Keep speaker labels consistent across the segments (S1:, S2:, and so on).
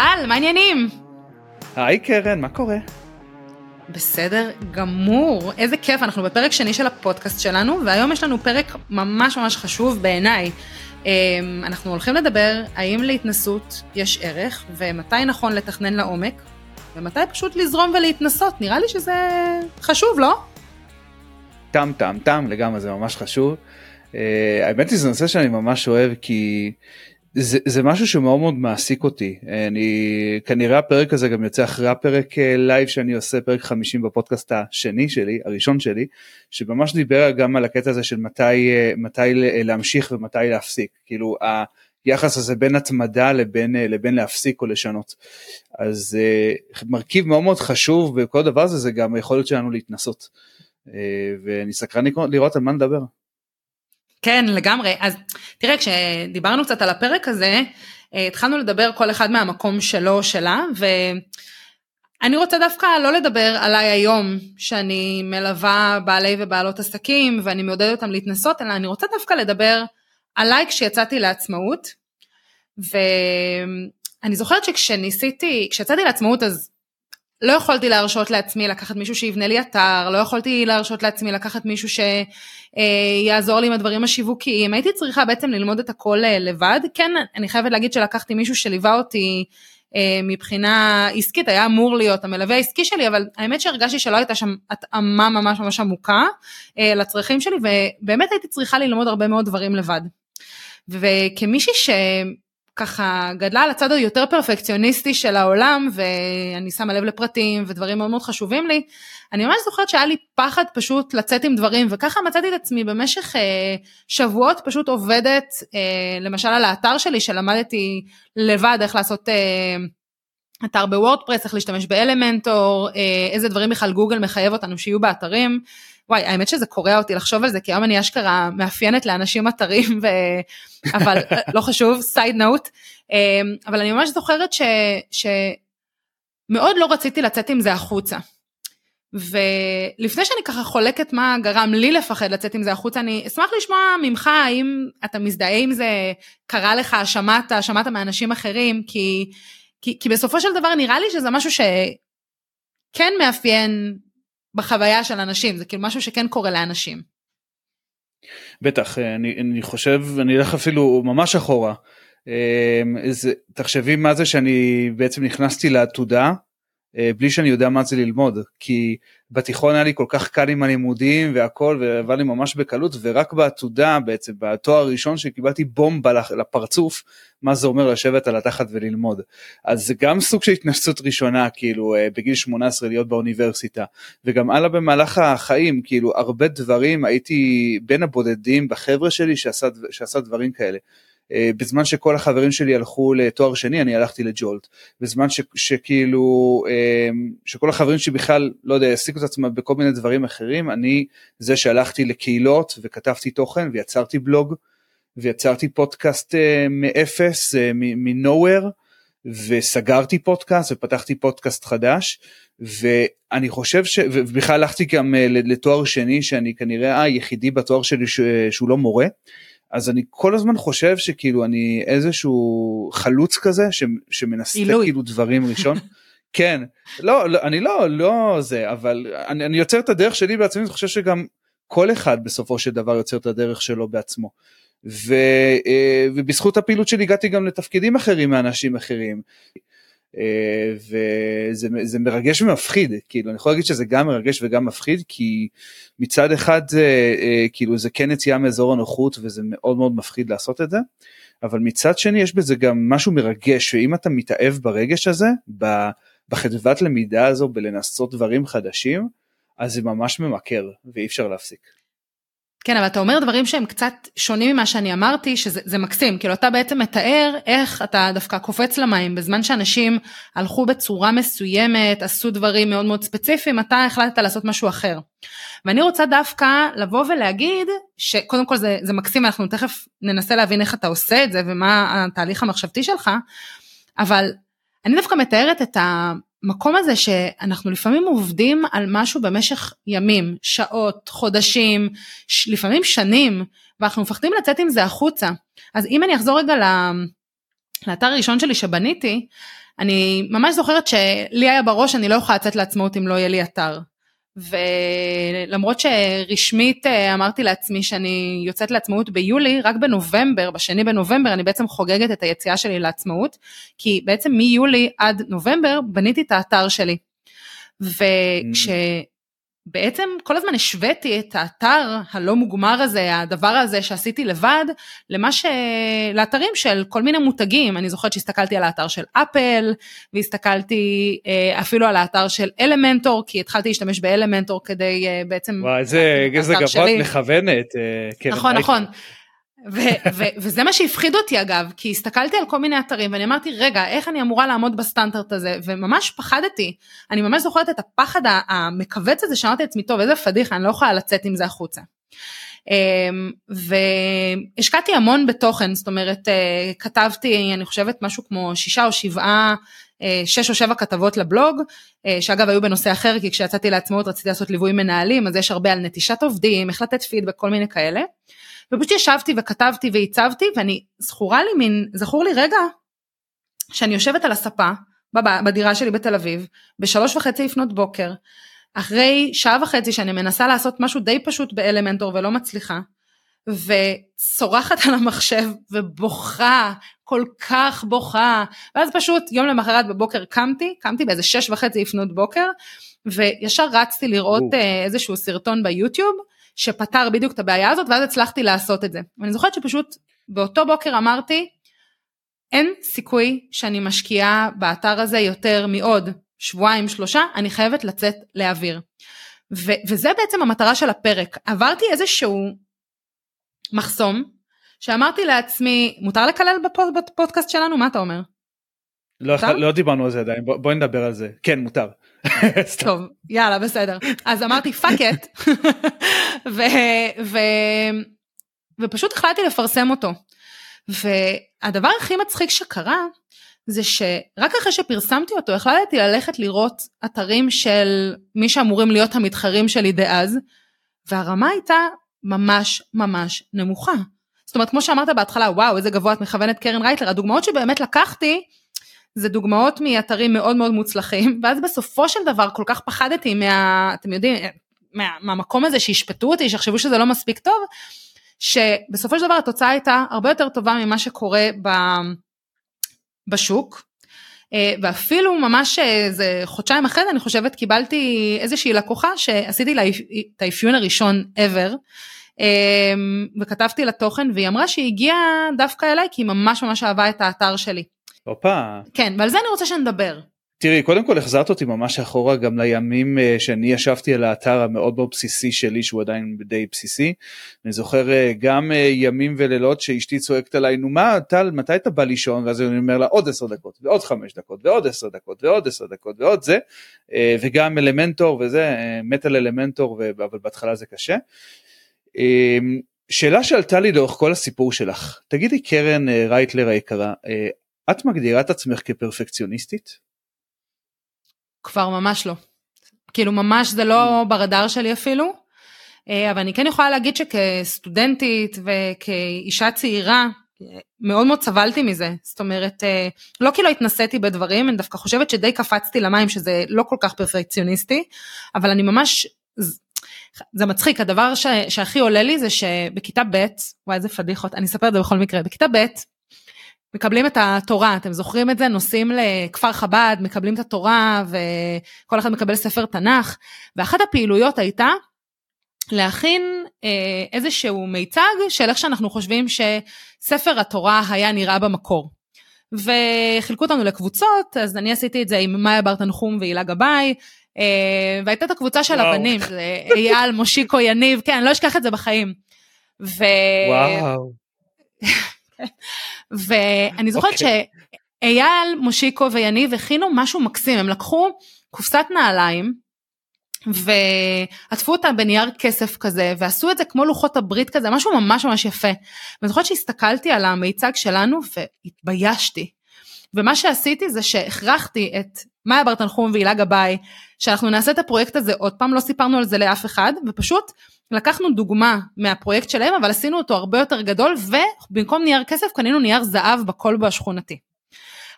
S1: טל, מה העניינים?
S2: היי קרן, מה קורה?
S1: בסדר גמור, איזה כיף, אנחנו בפרק שני של הפודקאסט שלנו, והיום יש לנו פרק ממש ממש חשוב בעיניי. אמ, אנחנו הולכים לדבר האם להתנסות יש ערך, ומתי נכון לתכנן לעומק, ומתי פשוט לזרום ולהתנסות, נראה לי שזה חשוב, לא?
S2: טם טם טם, לגמרי, זה ממש חשוב. Uh, האמת היא זה נושא שאני ממש אוהב כי זה, זה משהו שמאוד מאוד מעסיק אותי. אני כנראה הפרק הזה גם יוצא אחרי הפרק live אה, שאני עושה פרק 50 בפודקאסט השני שלי הראשון שלי שממש דיבר גם על הקטע הזה של מתי אה, מתי להמשיך ומתי להפסיק כאילו היחס הזה בין התמדה לבין אה, לבין להפסיק או לשנות. אז מרכיב מאוד מאוד חשוב בכל דבר הזה זה גם היכולת שלנו להתנסות. ואני סקרן לראות על מה נדבר.
S1: כן, לגמרי. אז תראה, כשדיברנו קצת על הפרק הזה, אה, התחלנו לדבר כל אחד מהמקום שלו או שלה, ואני רוצה דווקא לא לדבר עליי היום, שאני מלווה בעלי ובעלות עסקים, ואני מעודדת אותם להתנסות, אלא אני רוצה דווקא לדבר עליי כשיצאתי לעצמאות. ואני זוכרת שכשניסיתי, כשיצאתי לעצמאות אז לא יכולתי להרשות לעצמי לקחת מישהו שיבנה לי אתר, לא יכולתי להרשות לעצמי לקחת מישהו שיעזור לי עם הדברים השיווקיים, הייתי צריכה בעצם ללמוד את הכל אה, לבד. כן, אני חייבת להגיד שלקחתי מישהו שליווה אותי אה, מבחינה עסקית, היה אמור להיות המלווה העסקי שלי, אבל האמת שהרגשתי שלא הייתה שם התאמה ממש ממש עמוקה אה, לצרכים שלי, ובאמת הייתי צריכה ללמוד הרבה מאוד דברים לבד. וכמישהי ש... ככה גדלה על הצד היותר פרפקציוניסטי של העולם ואני שמה לב לפרטים ודברים מאוד מאוד חשובים לי, אני ממש זוכרת שהיה לי פחד פשוט לצאת עם דברים וככה מצאתי את עצמי במשך אה, שבועות פשוט עובדת אה, למשל על האתר שלי שלמדתי לבד איך לעשות אה, אתר ב WordPress, איך להשתמש ב Elementor, אה, איזה דברים בכלל גוגל מחייב אותנו שיהיו באתרים. וואי, האמת שזה קורע אותי לחשוב על זה, כי היום אני אשכרה מאפיינת לאנשים אתרים, ו... אבל לא חשוב, side note. אמ, אבל אני ממש זוכרת ש... שמאוד לא רציתי לצאת עם זה החוצה. ולפני שאני ככה חולקת מה גרם לי לפחד לצאת עם זה החוצה, אני אשמח לשמוע ממך האם אתה מזדהה עם זה, קרה לך, שמעת, שמעת מאנשים אחרים, כי, כי, כי בסופו של דבר נראה לי שזה משהו שכן מאפיין בחוויה של אנשים, זה כאילו משהו שכן קורה לאנשים.
S2: בטח, אני, אני חושב, אני אלך אפילו ממש אחורה. אה, תחשבי מה זה שאני בעצם נכנסתי לעתודה אה, בלי שאני יודע מה זה ללמוד כי בתיכון היה לי כל כך קל עם הלימודים והכל ועבר לי ממש בקלות ורק בעתודה בעצם בתואר הראשון שקיבלתי בומבה לפרצוף מה זה אומר לשבת על התחת וללמוד אז זה גם סוג של התנסות ראשונה כאילו אה, בגיל 18 להיות באוניברסיטה וגם הלאה במהלך החיים כאילו הרבה דברים הייתי בין הבודדים בחבר'ה שלי שעשה, שעשה דברים כאלה. אה, בזמן שכל החברים שלי הלכו לתואר שני אני הלכתי לג'ולט. בזמן ש, שכאילו אה, שכל החברים שלי בכלל לא יודע העסיקו את עצמם בכל מיני דברים אחרים אני זה שהלכתי לקהילות וכתבתי תוכן ויצרתי בלוג ויצרתי פודקאסט אה, מאפס מנוהוור וסגרתי פודקאסט ופתחתי פודקאסט חדש. ואני חושב ש... ובכלל הלכתי גם לתואר שני שאני כנראה היחידי בתואר שלי שהוא לא מורה אז אני כל הזמן חושב שכאילו אני איזשהו חלוץ כזה ש, שמנסה כאילו דברים ראשון. כן, לא, לא, אני לא, לא זה, אבל אני, אני יוצר את הדרך שלי בעצמי, אני חושב שגם כל אחד בסופו של דבר יוצר את הדרך שלו בעצמו. ו, אה, ובזכות הפעילות שלי הגעתי גם לתפקידים אחרים מאנשים אחרים. אה, וזה מרגש ומפחיד כאילו אני יכול להגיד שזה גם מרגש וגם מפחיד כי מצד אחד זה אה, כאילו זה כן יציאה מאזור הנוחות וזה מאוד מאוד מפחיד לעשות את זה אבל מצד שני יש בזה גם משהו מרגש ואם אתה מתאהב ברגש הזה בחדוות למידה הזו בלנסות דברים חדשים אז זה ממש ממכר ואי אפשר להפסיק.
S1: כן, אבל אתה אומר דברים שהם קצת שונים ממה שאני אמרתי, שזה מקסים, כאילו אתה בעצם מתאר איך אתה דווקא קופץ למים, בזמן שאנשים הלכו בצורה מסוימת, עשו דברים מאוד מאוד ספציפיים, אתה החלטת לעשות משהו אחר. ואני רוצה דווקא לבוא ולהגיד, שקודם כל זה, זה מקסים, אנחנו תכף ננסה להבין איך אתה עושה את זה ומה התהליך המחשבתי שלך, אבל אני דווקא מתארת את ה... המקום הזה שאנחנו לפעמים עובדים על משהו במשך ימים, שעות, חודשים, לפעמים שנים, ואנחנו מפחדים לצאת עם זה החוצה. אז אם אני אחזור רגע לאתר הראשון שלי שבניתי, אני ממש זוכרת שלי היה בראש אני לא יכולה לצאת לעצמאות אם לא יהיה לי אתר. ולמרות שרשמית אה, אמרתי לעצמי שאני יוצאת לעצמאות ביולי, רק בנובמבר, בשני בנובמבר אני בעצם חוגגת את היציאה שלי לעצמאות, כי בעצם מיולי עד נובמבר בניתי את האתר שלי. וכש... בעצם כל הזמן השוויתי את האתר הלא מוגמר הזה, הדבר הזה שעשיתי לבד, למה ש... לאתרים של כל מיני מותגים. אני זוכרת שהסתכלתי על האתר של אפל, והסתכלתי אה, אפילו על האתר של אלמנטור, כי התחלתי להשתמש באלמנטור כדי אה, בעצם...
S2: וואי, איזה, איזה גבוה את מכוונת.
S1: אה, נכון, נכון. ו- ו- וזה מה שהפחיד אותי אגב, כי הסתכלתי על כל מיני אתרים ואני אמרתי, רגע, איך אני אמורה לעמוד בסטנדרט הזה? וממש פחדתי. אני ממש זוכרת את הפחד המכווץ הזה, שאמרתי לעצמי, טוב, איזה פדיחה, אני לא יכולה לצאת עם זה החוצה. אמ, והשקעתי המון בתוכן, זאת אומרת, אה, כתבתי, אני חושבת, משהו כמו שישה או שבעה, אה, שש או שבע כתבות לבלוג, אה, שאגב היו בנושא אחר, כי כשיצאתי לעצמאות רציתי לעשות ליווי מנהלים, אז יש הרבה על נטישת עובדים, לתת פידבק, כל מיני כאלה. ופשוט ישבתי וכתבתי והצבתי ואני זכורה לי מין, זכור לי רגע שאני יושבת על הספה בדירה שלי בתל אביב בשלוש וחצי לפנות בוקר אחרי שעה וחצי שאני מנסה לעשות משהו די פשוט באלמנטור ולא מצליחה וצורחת על המחשב ובוכה כל כך בוכה ואז פשוט יום למחרת בבוקר קמתי קמתי באיזה שש וחצי לפנות בוקר וישר רצתי לראות אה, איזשהו סרטון ביוטיוב שפתר בדיוק את הבעיה הזאת ואז הצלחתי לעשות את זה. ואני זוכרת שפשוט באותו בוקר אמרתי אין סיכוי שאני משקיעה באתר הזה יותר מעוד שבועיים שלושה אני חייבת לצאת לאוויר. ו- וזה בעצם המטרה של הפרק עברתי איזשהו מחסום שאמרתי לעצמי מותר לקלל בפודקאסט שלנו מה אתה אומר?
S2: לא, לא דיברנו על זה עדיין בואי בוא נדבר על זה כן מותר.
S1: טוב, יאללה, בסדר. אז אמרתי fuck it, ופשוט החלטתי לפרסם אותו. והדבר הכי מצחיק שקרה, זה שרק אחרי שפרסמתי אותו החלטתי ללכת לראות אתרים של מי שאמורים להיות המתחרים שלי דאז, והרמה הייתה ממש ממש נמוכה. זאת אומרת, כמו שאמרת בהתחלה, וואו, איזה גבוה את מכוונת קרן רייטלר, הדוגמאות שבאמת לקחתי, זה דוגמאות מאתרים מאוד מאוד מוצלחים, ואז בסופו של דבר כל כך פחדתי מה... אתם יודעים, מה, מהמקום הזה שישפטו אותי, שיחשבו שזה לא מספיק טוב, שבסופו של דבר התוצאה הייתה הרבה יותר טובה ממה שקורה ב, בשוק. אה, ואפילו ממש איזה חודשיים אחרי זה אני חושבת קיבלתי איזושהי לקוחה שעשיתי לה את האפיון הראשון ever אה, וכתבתי לה תוכן והיא אמרה שהיא הגיעה דווקא אליי כי היא ממש ממש אהבה את האתר שלי.
S2: הופה.
S1: כן, ועל זה אני רוצה שנדבר.
S2: תראי, קודם כל החזרת אותי ממש אחורה גם לימים אה, שאני ישבתי על האתר המאוד מאוד בסיסי שלי שהוא עדיין די בסיסי. אני זוכר אה, גם אה, ימים ולילות שאשתי צועקת עליי נו מה טל מתי אתה בא לישון ואז אני אומר לה עוד עשר דקות ועוד חמש דקות ועוד עשר דקות ועוד עשר דקות ועוד זה וגם אלמנטור וזה מת על אלמנטור אבל בהתחלה זה קשה. שאלה שעלתה לי לאורך כל הסיפור שלך תגידי קרן רייטלר היקרה את מגדירה את עצמך כפרפקציוניסטית?
S1: כבר ממש לא. כאילו ממש זה לא ברדאר שלי אפילו, אה, אבל אני כן יכולה להגיד שכסטודנטית וכאישה צעירה, מאוד מאוד סבלתי מזה, זאת אומרת, אה, לא כי לא התנסיתי בדברים, אני דווקא חושבת שדי קפצתי למים שזה לא כל כך פרפקציוניסטי, אבל אני ממש, זה מצחיק, הדבר ש, שהכי עולה לי זה שבכיתה ב', וואי איזה פדיחות, אני אספר את זה בכל מקרה, בכיתה ב', מקבלים את התורה, אתם זוכרים את זה? נוסעים לכפר חב"ד, מקבלים את התורה וכל אחד מקבל ספר תנ"ך, ואחת הפעילויות הייתה להכין אה, איזשהו מיצג של איך שאנחנו חושבים שספר התורה היה נראה במקור. וחילקו אותנו לקבוצות, אז אני עשיתי את זה עם מאיה בר תנחום והילה גבאי, אה, והייתה את הקבוצה של וואו. הבנים, אייל, מושיקו, יניב, כן, לא אשכח את זה בחיים. ו...
S2: וואו.
S1: ואני זוכרת okay. אוקיי. שאייל, מושיקו ויניב הכינו משהו מקסים, הם לקחו קופסת נעליים ועטפו אותה בנייר כסף כזה ועשו את זה כמו לוחות הברית כזה, משהו ממש ממש יפה. ואני זוכרת שהסתכלתי על המיצג שלנו והתביישתי. ומה שעשיתי זה שהכרחתי את מאיה בר תנחום והילה גבאי שאנחנו נעשה את הפרויקט הזה עוד פעם, לא סיפרנו על זה לאף אחד ופשוט לקחנו דוגמה מהפרויקט שלהם אבל עשינו אותו הרבה יותר גדול ובמקום נייר כסף קנינו נייר זהב בכלבו השכונתי.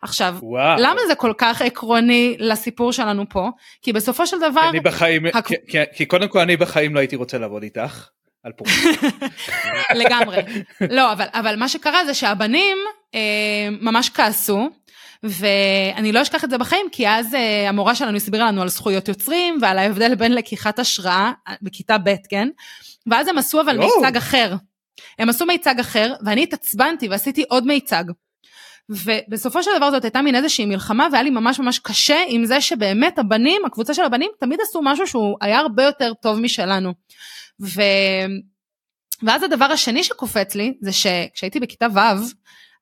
S1: עכשיו, וואו. למה זה כל כך עקרוני לסיפור שלנו פה? כי בסופו של דבר...
S2: אני בחיים, הק... כי, כי, כי קודם כל אני בחיים לא הייתי רוצה לעבוד איתך. על פורים.
S1: לגמרי. לא, אבל, אבל מה שקרה זה שהבנים אה, ממש כעסו, ואני לא אשכח את זה בחיים, כי אז אה, המורה שלנו הסבירה לנו על זכויות יוצרים ועל ההבדל בין לקיחת השראה, בכיתה ב', כן? ואז הם עשו אבל מיצג אחר. הם עשו מיצג אחר, ואני התעצבנתי ועשיתי עוד מיצג. ובסופו של דבר זאת הייתה מין איזושהי מלחמה והיה לי ממש ממש קשה עם זה שבאמת הבנים, הקבוצה של הבנים תמיד עשו משהו שהוא היה הרבה יותר טוב משלנו. ו... ואז הדבר השני שקופץ לי זה שכשהייתי בכיתה ו'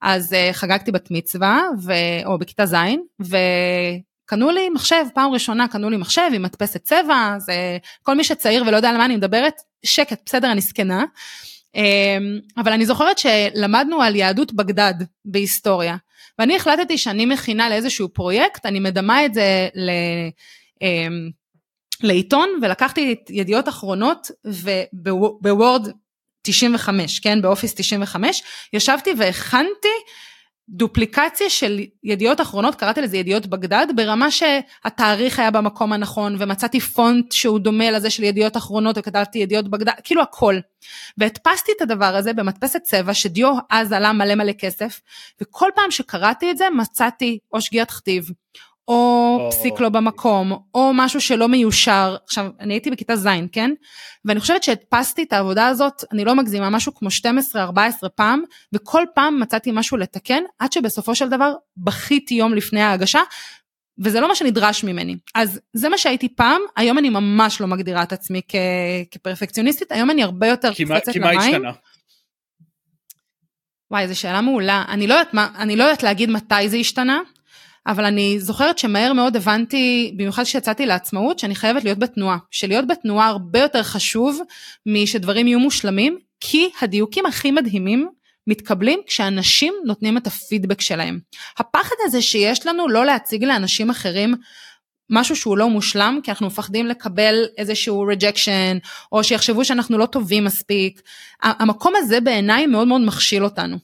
S1: אז uh, חגגתי בת מצווה ו... או בכיתה ז' וקנו לי מחשב פעם ראשונה קנו לי מחשב עם מדפסת צבע זה כל מי שצעיר ולא יודע על מה אני מדברת שקט בסדר אני זקנה. אמ, אבל אני זוכרת שלמדנו על יהדות בגדד בהיסטוריה, ואני החלטתי שאני מכינה לאיזשהו פרויקט, אני מדמה את זה ל... אמ, לעיתון ולקחתי את ידיעות אחרונות ובוורד 95, כן, באופיס 95, ישבתי והכנתי דופליקציה של ידיעות אחרונות, קראתי לזה ידיעות בגדד, ברמה שהתאריך היה במקום הנכון, ומצאתי פונט שהוא דומה לזה של ידיעות אחרונות, וכתבתי ידיעות בגדד, כאילו הכל. והדפסתי את הדבר הזה במדפסת צבע, שדיו אז עלה מלא מלא כסף, וכל פעם שקראתי את זה מצאתי או שגיאת כתיב, או או פסיק לא במקום, או משהו שלא מיושר. עכשיו, אני הייתי בכיתה ז', כן? ואני חושבת שהדפסתי את העבודה הזאת, אני לא מגזימה, משהו כמו 12-14 פעם, וכל פעם מצאתי משהו לתקן, עד שבסופו של דבר בכיתי יום לפני ההגשה, וזה לא מה שנדרש ממני. אז זה מה שהייתי פעם, היום אני ממש לא מגדירה את עצמי כ... כפרפקציוניסטית, היום אני הרבה יותר קופצת למים. כי מה השתנה? וואי, זו שאלה מעולה. אני לא יודעת, מה, אני לא יודעת להגיד מתי זה השתנה, אבל אני זוכרת שמהר מאוד הבנתי, במיוחד כשיצאתי לעצמאות, שאני חייבת להיות בתנועה. שלהיות בתנועה הרבה יותר חשוב משדברים יהיו מושלמים, כי הדיוקים הכי מדהימים מתקבלים כשאנשים נותנים את הפידבק שלהם. הפחד הזה שיש לנו לא להציג לאנשים אחרים משהו שהוא לא מושלם, כי אנחנו מפחדים לקבל איזשהו rejection, או שיחשבו שאנחנו לא טובים מספיק. המקום הזה בעיניי מאוד מאוד מכשיל אותנו.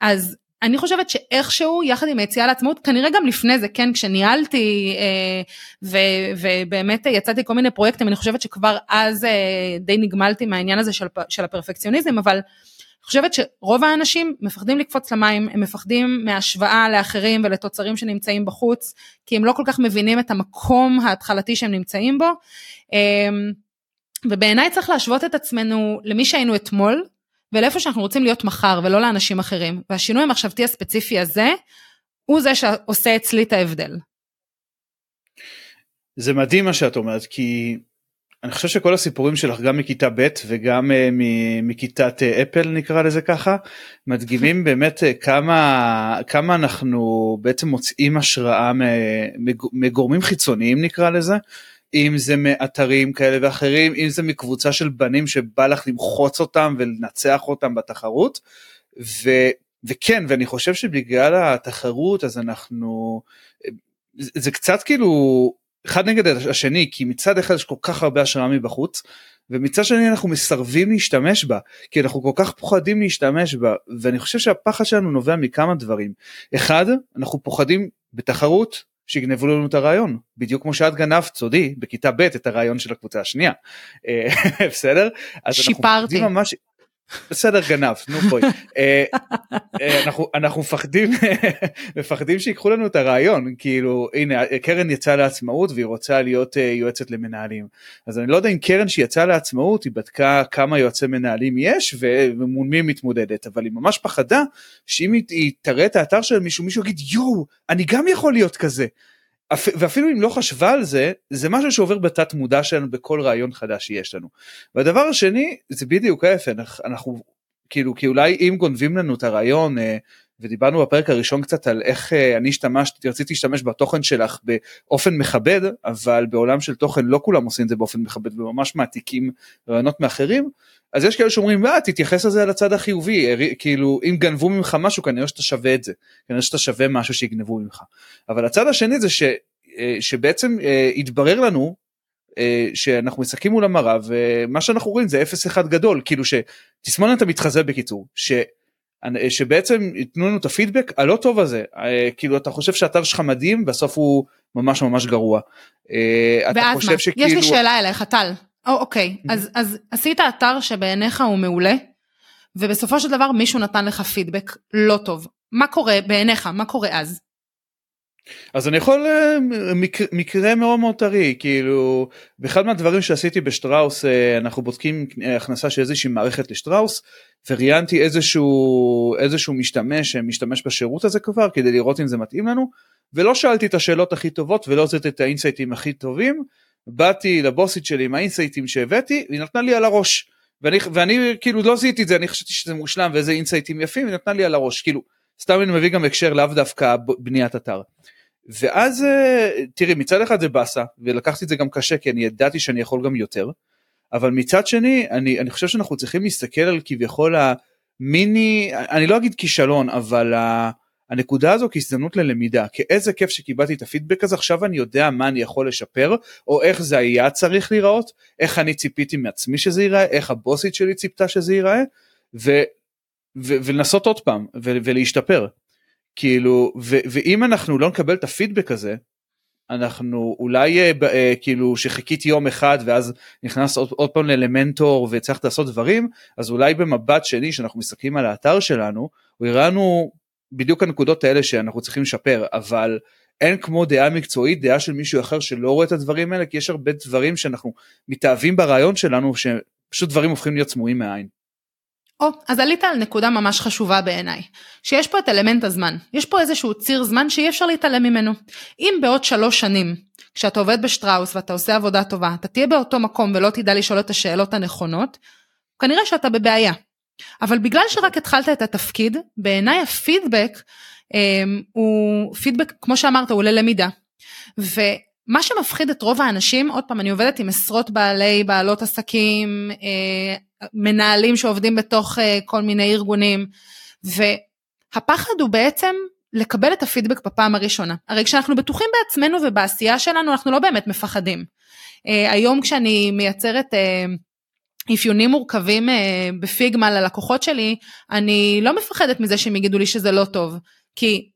S1: אז אני חושבת שאיכשהו יחד עם היציאה לעצמאות כנראה גם לפני זה כן כשניהלתי אה, ו, ובאמת יצאתי כל מיני פרויקטים אני חושבת שכבר אז אה, די נגמלתי מהעניין הזה של, של הפרפקציוניזם אבל אני חושבת שרוב האנשים מפחדים לקפוץ למים הם מפחדים מהשוואה לאחרים ולתוצרים שנמצאים בחוץ כי הם לא כל כך מבינים את המקום ההתחלתי שהם נמצאים בו. אה, ובעיניי צריך להשוות את עצמנו למי שהיינו אתמול ולאיפה שאנחנו רוצים להיות מחר ולא לאנשים אחרים. והשינוי המחשבתי הספציפי הזה, הוא זה שעושה אצלי את ההבדל.
S2: זה מדהים מה שאת אומרת, כי אני חושב שכל הסיפורים שלך גם מכיתה ב' וגם uh, מכיתת uh, אפל נקרא לזה ככה מדגימים באמת uh, כמה כמה אנחנו בעצם מוצאים השראה מגורמים חיצוניים נקרא לזה אם זה מאתרים כאלה ואחרים, אם זה מקבוצה של בנים שבא לך למחוץ אותם ולנצח אותם בתחרות. ו, וכן, ואני חושב שבגלל התחרות אז אנחנו, זה, זה קצת כאילו אחד נגד השני, כי מצד אחד יש כל כך הרבה השראה מבחוץ, ומצד שני אנחנו מסרבים להשתמש בה, כי אנחנו כל כך פוחדים להשתמש בה, ואני חושב שהפחד שלנו נובע מכמה דברים. אחד, אנחנו פוחדים בתחרות שיגנבו לנו את הרעיון. בדיוק כמו שאת גנבת סודי בכיתה ב' את הרעיון של הקבוצה השנייה. אה, בסדר?
S1: שיפרתי.
S2: ממש בסדר גנב נו בואי. אה, אה, אנחנו אנחנו מפחדים מפחדים שיקחו לנו את הרעיון כאילו הנה קרן יצאה לעצמאות והיא רוצה להיות יועצת למנהלים. אז אני לא יודע אם קרן שיצאה לעצמאות היא בדקה כמה יועצי מנהלים יש ומול מי מתמודדת אבל היא ממש פחדה שאם היא תראה את האתר של מישהו מישהו יגיד יואו אני גם יכול להיות כזה ואפילו אם לא חשבה על זה, זה משהו שעובר בתת מודע שלנו בכל רעיון חדש שיש לנו. והדבר השני, זה בדיוק ההפך, אנחנו כאילו, כי אולי אם גונבים לנו את הרעיון, אה, ודיברנו בפרק הראשון קצת על איך אה, אני השתמשתי, רציתי להשתמש בתוכן שלך באופן מכבד, אבל בעולם של תוכן לא כולם עושים את זה באופן מכבד וממש מעתיקים רעיונות מאחרים, אז יש כאלה שאומרים, מה, תתייחס לזה על הצד החיובי, כאילו, אם גנבו ממך משהו, כנראה שאתה שווה את זה, כנראה שאתה שווה משהו שיגנבו ממך. אבל הצד השני זה ש, אה, שבעצם אה, התברר לנו אה, שאנחנו מסתכלים מול המראה ומה שאנחנו רואים זה 0-1 גדול כאילו שתסמונת המתחזה בקיצור שבעצם ייתנו לנו את הפידבק הלא טוב הזה כאילו אתה חושב שהאתר שלך מדהים בסוף הוא ממש ממש גרוע.
S1: ואז מה? שכאילו... יש לי שאלה אליך טל. או, אוקיי אז אז עשית אתר שבעיניך הוא מעולה ובסופו של דבר מישהו נתן לך פידבק לא טוב מה קורה בעיניך מה קורה אז.
S2: אז אני יכול אה, מקרה, מקרה מאוד מאוד טרי כאילו באחד מהדברים שעשיתי בשטראוס אה, אנחנו בודקים אה, הכנסה של איזושהי מערכת לשטראוס וראיינתי איזשהו איזשהו משתמש שמשתמש בשירות הזה כבר כדי לראות אם זה מתאים לנו ולא שאלתי את השאלות הכי טובות ולא הוצאתי את האינסייטים הכי טובים באתי לבוסית שלי עם האינסייטים שהבאתי והיא נתנה לי על הראש ואני, ואני כאילו לא זיהיתי את זה אני חשבתי שזה מושלם ואיזה אינסייטים יפים היא נתנה לי על הראש כאילו סתם אני מביא גם הקשר לאו דווקא בניית אתר. ואז אה, תראי מצד אחד זה באסה ולקחתי את זה גם קשה כי אני ידעתי שאני יכול גם יותר אבל מצד שני אני, אני חושב שאנחנו צריכים להסתכל על כביכול המיני אני לא אגיד כישלון אבל הנקודה הזו כהזדמנות ללמידה כי איזה כיף שקיבלתי את הפידבק הזה עכשיו אני יודע מה אני יכול לשפר או איך זה היה צריך להיראות איך אני ציפיתי מעצמי שזה ייראה איך הבוסית שלי ציפתה שזה ייראה ו, ו, ולנסות עוד פעם ו, ולהשתפר. כאילו ו, ואם אנחנו לא נקבל את הפידבק הזה אנחנו אולי אה, אה, כאילו שחיכיתי יום אחד ואז נכנס עוד, עוד פעם לאלמנטור וצריך לעשות דברים אז אולי במבט שני שאנחנו מסתכלים על האתר שלנו הוא יראה לנו בדיוק הנקודות האלה שאנחנו צריכים לשפר אבל אין כמו דעה מקצועית דעה של מישהו אחר שלא רואה את הדברים האלה כי יש הרבה דברים שאנחנו מתאהבים ברעיון שלנו שפשוט דברים הופכים להיות סמויים מהעין.
S1: או, אז עלית על נקודה ממש חשובה בעיניי, שיש פה את אלמנט הזמן, יש פה איזשהו ציר זמן שאי אפשר להתעלם ממנו. אם בעוד שלוש שנים, כשאתה עובד בשטראוס ואתה עושה עבודה טובה, אתה תהיה באותו מקום ולא תדע לשאול את השאלות הנכונות, כנראה שאתה בבעיה. אבל בגלל שרק התחלת את התפקיד, בעיניי הפידבק אה, הוא פידבק, כמו שאמרת, הוא ללמידה. ומה שמפחיד את רוב האנשים, עוד פעם, אני עובדת עם עשרות בעלי, בעלות עסקים, אה, מנהלים שעובדים בתוך uh, כל מיני ארגונים, והפחד הוא בעצם לקבל את הפידבק בפעם הראשונה. הרי כשאנחנו בטוחים בעצמנו ובעשייה שלנו, אנחנו לא באמת מפחדים. Uh, היום כשאני מייצרת uh, אפיונים מורכבים בפיגמה ללקוחות שלי, אני לא מפחדת מזה שהם יגידו לי שזה לא טוב, כי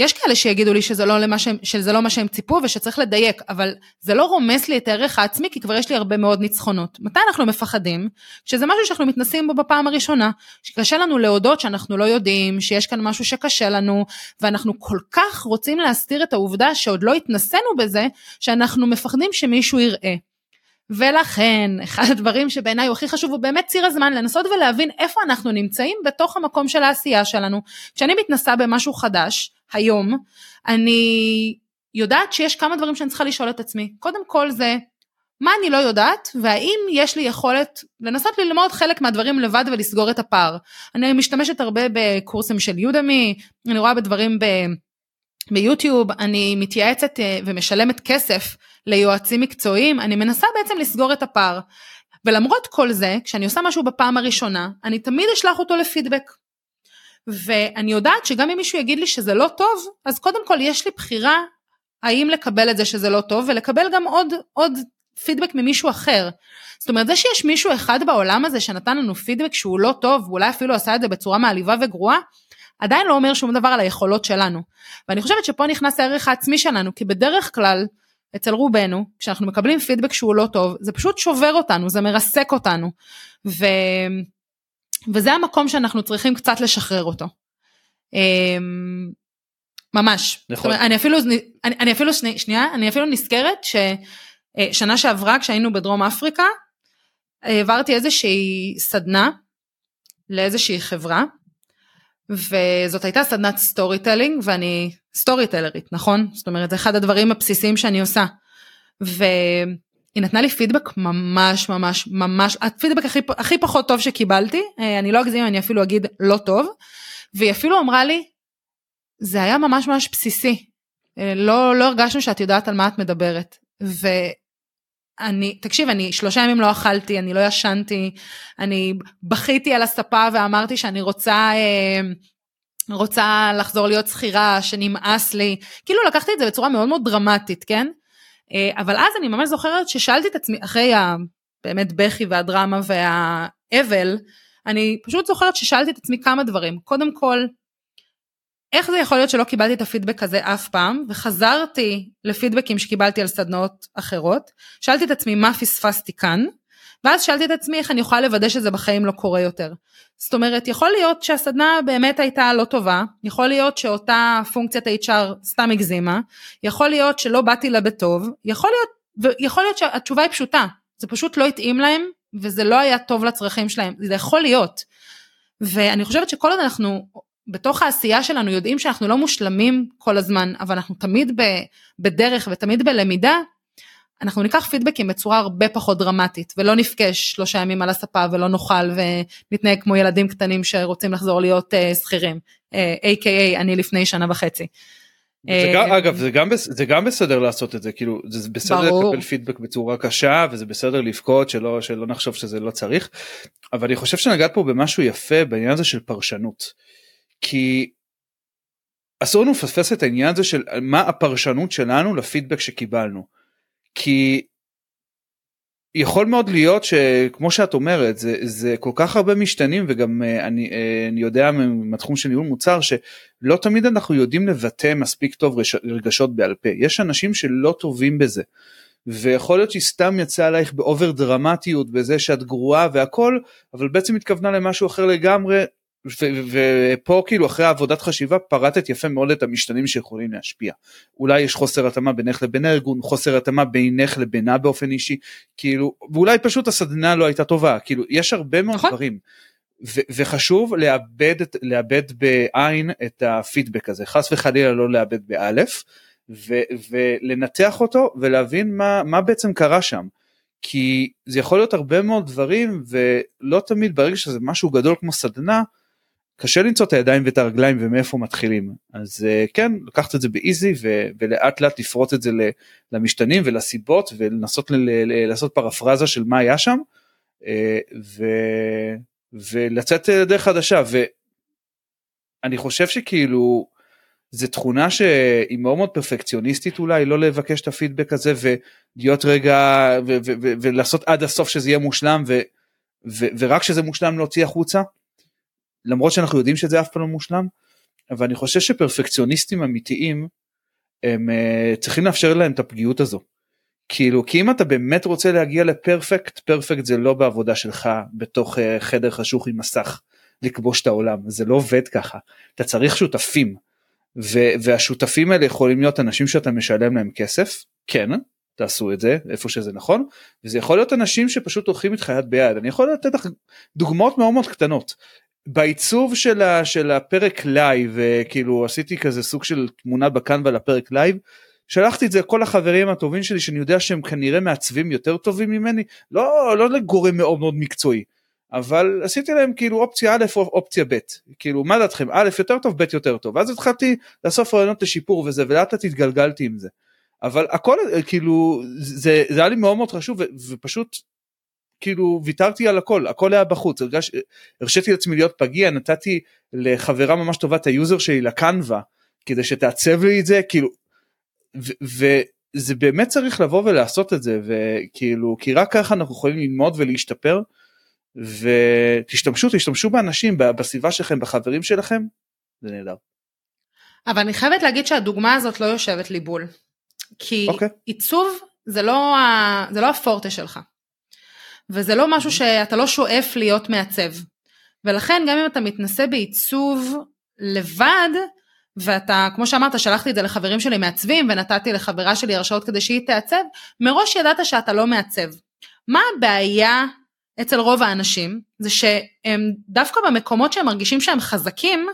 S1: יש כאלה שיגידו לי שזה לא, שהם, שזה לא מה שהם ציפו ושצריך לדייק, אבל זה לא רומס לי את הערך העצמי כי כבר יש לי הרבה מאוד ניצחונות. מתי אנחנו מפחדים? שזה משהו שאנחנו מתנסים בו בפעם הראשונה, שקשה לנו להודות שאנחנו לא יודעים, שיש כאן משהו שקשה לנו, ואנחנו כל כך רוצים להסתיר את העובדה שעוד לא התנסינו בזה, שאנחנו מפחדים שמישהו יראה. ולכן אחד הדברים שבעיניי הוא הכי חשוב הוא באמת ציר הזמן לנסות ולהבין איפה אנחנו נמצאים בתוך המקום של העשייה שלנו. כשאני מתנסה במשהו חדש היום אני יודעת שיש כמה דברים שאני צריכה לשאול את עצמי. קודם כל זה מה אני לא יודעת והאם יש לי יכולת לנסות ללמוד חלק מהדברים לבד ולסגור את הפער. אני משתמשת הרבה בקורסים של יודמי, אני רואה בדברים ב... ביוטיוב, אני מתייעצת אה, ומשלמת כסף ליועצים מקצועיים, אני מנסה בעצם לסגור את הפער. ולמרות כל זה, כשאני עושה משהו בפעם הראשונה, אני תמיד אשלח אותו לפידבק. ואני יודעת שגם אם מישהו יגיד לי שזה לא טוב, אז קודם כל יש לי בחירה האם לקבל את זה שזה לא טוב, ולקבל גם עוד, עוד פידבק ממישהו אחר. זאת אומרת, זה שיש מישהו אחד בעולם הזה שנתן לנו פידבק שהוא לא טוב, ואולי אפילו עשה את זה בצורה מעליבה וגרועה, עדיין לא אומר שום דבר על היכולות שלנו. ואני חושבת שפה נכנס הערך העצמי שלנו, כי בדרך כלל, אצל רובנו, כשאנחנו מקבלים פידבק שהוא לא טוב, זה פשוט שובר אותנו, זה מרסק אותנו. ו... וזה המקום שאנחנו צריכים קצת לשחרר אותו. אמ, ממש. נכון. אומרת, אני אפילו, אני, אני אפילו, שנייה, אני אפילו נזכרת ששנה שעברה כשהיינו בדרום אפריקה, העברתי איזושהי סדנה לאיזושהי חברה, וזאת הייתה סדנת storytelling ואני סטוריטלרית נכון זאת אומרת זה אחד הדברים הבסיסיים שאני עושה. והיא נתנה לי פידבק ממש ממש ממש הפידבק הכי, הכי פחות טוב שקיבלתי אה, אני לא אגזים אני אפילו אגיד לא טוב והיא אפילו אמרה לי זה היה ממש ממש בסיסי אה, לא לא הרגשנו שאת יודעת על מה את מדברת. ו... אני, תקשיב, אני שלושה ימים לא אכלתי, אני לא ישנתי, אני בכיתי על הספה ואמרתי שאני רוצה, אה, רוצה לחזור להיות שכירה, שנמאס לי, כאילו לקחתי את זה בצורה מאוד מאוד דרמטית, כן? אה, אבל אז אני ממש זוכרת ששאלתי את עצמי, אחרי הבאמת בכי והדרמה והאבל, אני פשוט זוכרת ששאלתי את עצמי כמה דברים. קודם כל, איך זה יכול להיות שלא קיבלתי את הפידבק הזה אף פעם, וחזרתי לפידבקים שקיבלתי על סדנאות אחרות, שאלתי את עצמי מה פספסתי כאן, ואז שאלתי את עצמי איך אני יכולה לוודא שזה בחיים לא קורה יותר. זאת אומרת, יכול להיות שהסדנה באמת הייתה לא טובה, יכול להיות שאותה פונקציית HR סתם הגזימה, יכול להיות שלא באתי לה בטוב, יכול להיות, ויכול להיות שהתשובה היא פשוטה, זה פשוט לא התאים להם, וזה לא היה טוב לצרכים שלהם, זה יכול להיות. ואני חושבת שכל עוד אנחנו בתוך העשייה שלנו יודעים שאנחנו לא מושלמים כל הזמן, אבל אנחנו תמיד בדרך ותמיד בלמידה, אנחנו ניקח פידבקים בצורה הרבה פחות דרמטית, ולא נפגש שלושה ימים על הספה ולא נאכל ונתנהג כמו ילדים קטנים שרוצים לחזור להיות uh, שכירים, uh, a.k.a אני לפני שנה וחצי.
S2: זה גם, אגב זה גם, זה גם בסדר לעשות את זה כאילו זה בסדר ברור. לקבל פידבק בצורה קשה וזה בסדר לבכות שלא שלא נחשוב שזה לא צריך אבל אני חושב שנגעת פה במשהו יפה בעניין הזה של פרשנות. כי אסור לנו לפספס את העניין הזה של מה הפרשנות שלנו לפידבק שקיבלנו. כי יכול מאוד להיות שכמו שאת אומרת זה, זה כל כך הרבה משתנים וגם אה, אני, אה, אני יודע מהתחום של ניהול מוצר שלא תמיד אנחנו יודעים לבטא מספיק טוב רגשות בעל פה יש אנשים שלא טובים בזה. ויכול להיות שהיא סתם יצאה עלייך באובר דרמטיות בזה שאת גרועה והכל אבל בעצם התכוונה למשהו אחר לגמרי ופה כאילו אחרי עבודת חשיבה פרטת יפה מאוד את המשתנים שיכולים להשפיע. אולי יש חוסר התאמה בינך לבין הארגון, חוסר התאמה בינך לבינה באופן אישי, כאילו, ואולי פשוט הסדנה לא הייתה טובה, כאילו, יש הרבה מאוד נכון. דברים. ו- וחשוב לאבד, לאבד בעין את הפידבק הזה, חס וחלילה לא לאבד באלף, ו- ולנתח אותו ולהבין מה, מה בעצם קרה שם. כי זה יכול להיות הרבה מאוד דברים ולא תמיד ברגע שזה משהו גדול כמו סדנה, קשה למצוא את הידיים ואת הרגליים ומאיפה מתחילים אז uh, כן לקחת את זה באיזי ו- ולאט לאט לפרוט את זה למשתנים ולסיבות ולנסות ל- לעשות פרפרזה של מה היה שם uh, ו- ולצאת לדרך חדשה ואני חושב שכאילו זה תכונה שהיא מאוד מאוד פרפקציוניסטית אולי לא לבקש את הפידבק הזה ולהיות רגע ו- ו- ו- ולעשות עד הסוף שזה יהיה מושלם ו- ו- ורק שזה מושלם להוציא החוצה. למרות שאנחנו יודעים שזה אף פעם לא מושלם, אבל אני חושב שפרפקציוניסטים אמיתיים הם uh, צריכים לאפשר להם את הפגיעות הזו. כאילו כי אם אתה באמת רוצה להגיע לפרפקט, פרפקט זה לא בעבודה שלך בתוך uh, חדר חשוך עם מסך לכבוש את העולם, זה לא עובד ככה, אתה צריך שותפים. ו- והשותפים האלה יכולים להיות אנשים שאתה משלם להם כסף, כן, תעשו את זה איפה שזה נכון, וזה יכול להיות אנשים שפשוט הולכים איתך יד ביד, אני יכול לתת לך דוגמאות מאוד מאוד קטנות, בעיצוב של, ה, של הפרק live כאילו עשיתי כזה סוג של תמונה ב Canva לפרק live שלחתי את זה לכל החברים הטובים שלי שאני יודע שהם כנראה מעצבים יותר טובים ממני לא לא לגורם מאוד מאוד מקצועי אבל עשיתי להם כאילו אופציה א' או אופציה ב' כאילו מה דעתכם? א' יותר טוב ב' יותר טוב. ואז התחלתי לאסוף רעיונות לשיפור וזה ולאט לאט התגלגלתי עם זה. אבל הכל כאילו זה, זה היה לי מאוד מאוד חשוב ופשוט כאילו ויתרתי על הכל הכל היה בחוץ הרגש, הרשיתי לעצמי להיות פגיע נתתי לחברה ממש טובה את היוזר שלי ל-Canva כדי שתעצב לי את זה כאילו וזה באמת צריך לבוא ולעשות את זה וכאילו כי רק ככה אנחנו יכולים ללמוד ולהשתפר ותשתמשו תשתמשו באנשים בסביבה שלכם בחברים שלכם זה נהדר.
S1: אבל אני חייבת להגיד שהדוגמה הזאת לא יושבת לי בול. כי okay. אוקיי. עיצוב זה לא, זה לא הפורטה שלך. וזה לא משהו שאתה לא שואף להיות מעצב. ולכן גם אם אתה מתנסה בעיצוב לבד, ואתה, כמו שאמרת, שלחתי את זה לחברים שלי מעצבים, ונתתי לחברה שלי הרשאות כדי שהיא תעצב, מראש ידעת שאתה לא מעצב. מה הבעיה אצל רוב האנשים? זה שהם דווקא במקומות שהם מרגישים שהם חזקים,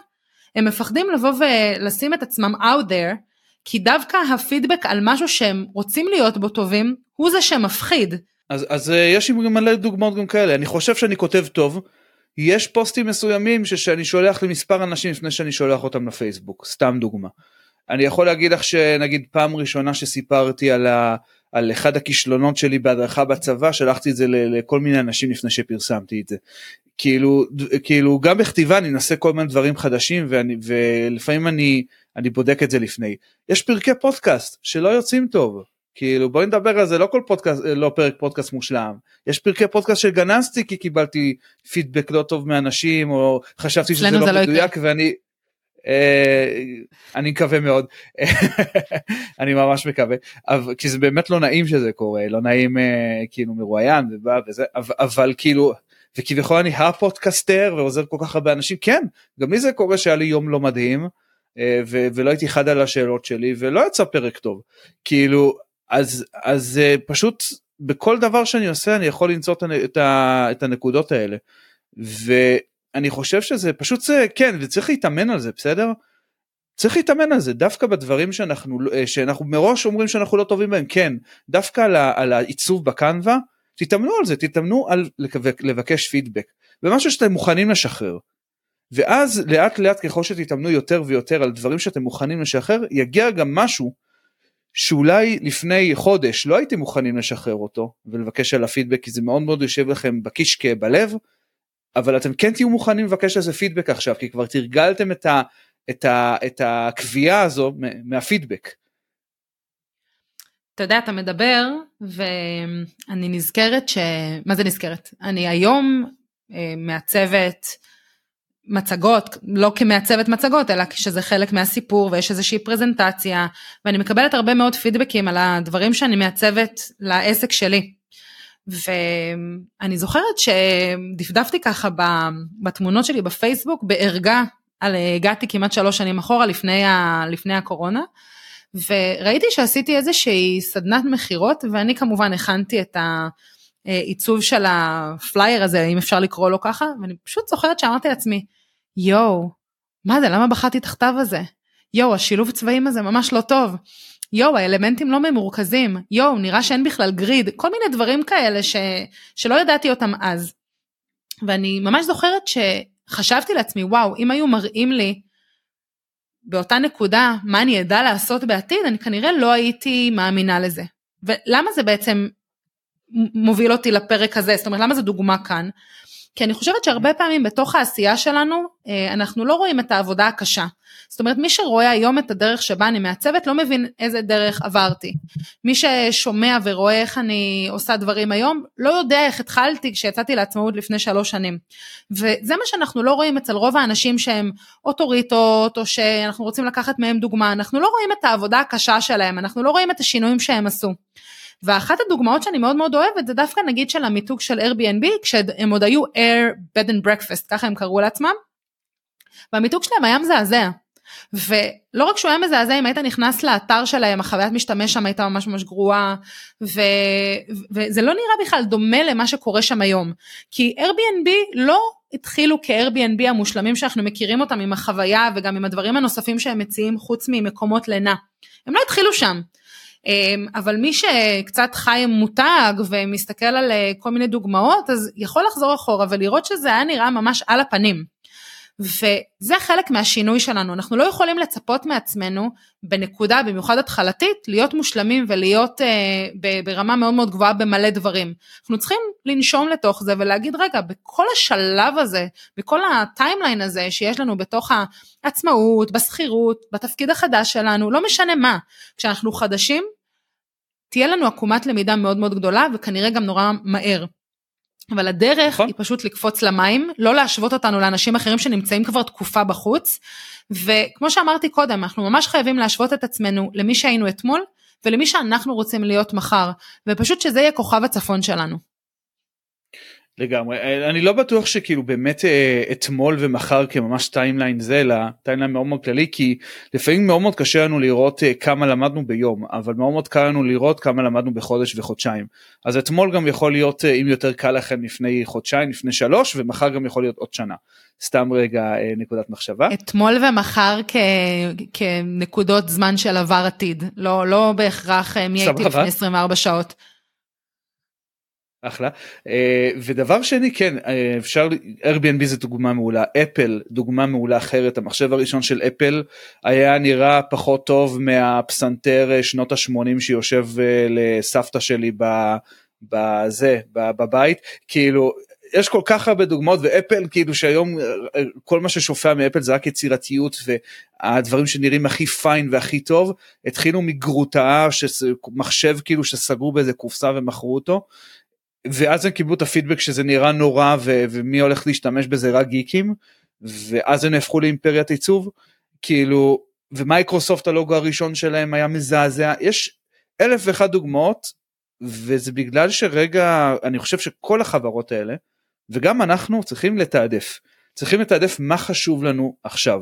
S1: הם מפחדים לבוא ולשים את עצמם out there, כי דווקא הפידבק על משהו שהם רוצים להיות בו טובים, הוא זה שמפחיד.
S2: אז, אז אה, יש לי מלא דוגמאות גם כאלה, אני חושב שאני כותב טוב, יש פוסטים מסוימים שאני שולח למספר אנשים לפני שאני שולח אותם לפייסבוק, סתם דוגמה. אני יכול להגיד לך שנגיד פעם ראשונה שסיפרתי על, ה, על אחד הכישלונות שלי בהדרכה בצבא, שלחתי את זה לכל מיני אנשים לפני שפרסמתי את זה. כאילו, כאילו גם בכתיבה אני מנסה כל מיני דברים חדשים ואני, ולפעמים אני, אני בודק את זה לפני. יש פרקי פודקאסט שלא יוצאים טוב, כאילו בואי נדבר על זה לא כל פודקאסט לא פרק פודקאסט מושלם. יש פרקי פודקאסט שגנזתי כי קיבלתי פידבק לא טוב מאנשים או חשבתי שזה לא, לא מדויק ואני אה, אני מקווה מאוד. אני ממש מקווה. אבל כי זה באמת לא נעים שזה קורה לא נעים אה, כאילו מרואיין ובא וזה אבל כאילו וכביכול אני הפודקסטר ועוזר כל כך הרבה אנשים. כן גם לי זה קורה שהיה לי יום לא מדהים אה, ולא הייתי חד על השאלות שלי ולא יצא פרק טוב. כאילו אז אז פשוט בכל דבר שאני עושה אני יכול למצוא את, את הנקודות האלה. ואני חושב שזה פשוט זה כן וצריך להתאמן על זה בסדר. צריך להתאמן על זה דווקא בדברים שאנחנו אה, שאנחנו מראש אומרים שאנחנו לא טובים בהם כן דווקא על, על העיצוב בקנווה תתאמנו על זה תתאמנו על לבקש פידבק במשהו שאתם מוכנים לשחרר. ואז לאט לאט ככל שתתאמנו יותר ויותר על דברים שאתם מוכנים לשחרר יגיע גם משהו שאולי לפני חודש לא הייתם מוכנים לשחרר אותו ולבקש על הפידבק כי זה מאוד מאוד יושב לכם בקישקה בלב אבל אתם כן תהיו מוכנים לבקש על זה פידבק עכשיו כי כבר תרגלתם את, ה, את, ה, את הקביעה הזו מהפידבק.
S1: אתה יודע, אתה מדבר, ואני נזכרת ש... מה זה נזכרת? אני היום אה, מעצבת מצגות, לא כמעצבת מצגות, אלא כשזה חלק מהסיפור ויש איזושהי פרזנטציה, ואני מקבלת הרבה מאוד פידבקים על הדברים שאני מעצבת לעסק שלי. ואני זוכרת שדפדפתי ככה בתמונות שלי בפייסבוק בערגה, על הגעתי כמעט שלוש שנים אחורה לפני, ה, לפני הקורונה, וראיתי שעשיתי איזושהי סדנת מכירות, ואני כמובן הכנתי את העיצוב של הפלייר הזה, אם אפשר לקרוא לו ככה, ואני פשוט זוכרת שאמרתי לעצמי, יואו, מה זה, למה בחרתי את הכתב הזה? יואו, השילוב צבעים הזה ממש לא טוב. יואו, האלמנטים לא ממורכזים. יואו, נראה שאין בכלל גריד. כל מיני דברים כאלה ש... שלא ידעתי אותם אז. ואני ממש זוכרת שחשבתי לעצמי, וואו, אם היו מראים לי באותה נקודה מה אני אדע לעשות בעתיד, אני כנראה לא הייתי מאמינה לזה. ולמה זה בעצם מוביל אותי לפרק הזה? זאת אומרת, למה זה דוגמה כאן? כי אני חושבת שהרבה פעמים בתוך העשייה שלנו אה, אנחנו לא רואים את העבודה הקשה. זאת אומרת מי שרואה היום את הדרך שבה אני מעצבת לא מבין איזה דרך עברתי. מי ששומע ורואה איך אני עושה דברים היום לא יודע איך התחלתי כשיצאתי לעצמאות לפני שלוש שנים. וזה מה שאנחנו לא רואים אצל רוב האנשים שהם אוטוריטות או שאנחנו רוצים לקחת מהם דוגמה אנחנו לא רואים את העבודה הקשה שלהם אנחנו לא רואים את השינויים שהם עשו. ואחת הדוגמאות שאני מאוד מאוד אוהבת זה דווקא נגיד של המיתוג של Airbnb כשהם עוד היו Air Bed and Breakfast ככה הם קראו לעצמם. והמיתוג שלהם היה מזעזע. ולא רק שהוא היה מזעזע אם היית נכנס לאתר שלהם החוויית משתמש שם הייתה ממש ממש גרועה ו... וזה לא נראה בכלל דומה למה שקורה שם היום כי Airbnb לא התחילו כ-Airbnb המושלמים שאנחנו מכירים אותם עם החוויה וגם עם הדברים הנוספים שהם מציעים חוץ ממקומות לינה הם לא התחילו שם אבל מי שקצת חי עם מותג ומסתכל על אה, כל מיני דוגמאות אז יכול לחזור אחורה ולראות שזה היה נראה ממש על הפנים. וזה חלק מהשינוי שלנו, אנחנו לא יכולים לצפות מעצמנו בנקודה במיוחד התחלתית להיות מושלמים ולהיות אה, ברמה מאוד מאוד גבוהה במלא דברים. אנחנו צריכים לנשום לתוך זה ולהגיד רגע בכל השלב הזה, בכל הטיימליין הזה שיש לנו בתוך העצמאות, בשכירות, בתפקיד החדש שלנו, לא משנה מה, כשאנחנו חדשים תהיה לנו עקומת למידה מאוד מאוד גדולה וכנראה גם נורא מהר. אבל הדרך נכון. היא פשוט לקפוץ למים, לא להשוות אותנו לאנשים אחרים שנמצאים כבר תקופה בחוץ, וכמו שאמרתי קודם, אנחנו ממש חייבים להשוות את עצמנו למי שהיינו אתמול, ולמי שאנחנו רוצים להיות מחר, ופשוט שזה יהיה כוכב הצפון שלנו.
S2: לגמרי. אני לא בטוח שכאילו באמת אה, אתמול ומחר כממש timeline זה אלא timeline מאוד מאוד כללי כי לפעמים מאוד מאוד קשה לנו לראות אה, כמה למדנו ביום אבל מאוד מאוד קל לנו לראות כמה למדנו בחודש וחודשיים. אז אתמול גם יכול להיות אה, אם יותר קל לכם לפני חודשיים לפני שלוש ומחר גם יכול להיות עוד שנה. סתם רגע נקודת מחשבה.
S1: אתמול ומחר כ... כנקודות זמן של עבר עתיד. לא לא בהכרח מי הייתי לפני 24 שעות.
S2: אחלה. אה, ודבר שני כן אה, אפשר Airbnb זה דוגמה מעולה אפל דוגמה מעולה אחרת המחשב הראשון של אפל היה נראה פחות טוב מהפסנתר אה, שנות ה-80 שיושב לסבתא שלי בזה בבית. כאילו יש כל כך הרבה דוגמאות ואפל כאילו שהיום כל מה ששופע מאפל זה רק יצירתיות והדברים שנראים הכי פיין והכי טוב התחילו מגרוטאה מחשב כאילו שסגרו באיזה קופסה ומכרו אותו ואז הם קיבלו את הפידבק שזה נראה נורא ו- ומי הולך להשתמש בזה רק גיקים ואז הם נהפכו לאימפריית עיצוב. כאילו ו-Microsoft הלוגו הראשון שלהם היה מזעזע. יש אלף ואחת דוגמאות וזה בגלל שרגע אני חושב שכל החברות האלה וגם אנחנו צריכים לתעדף. צריכים לתעדף מה חשוב לנו עכשיו.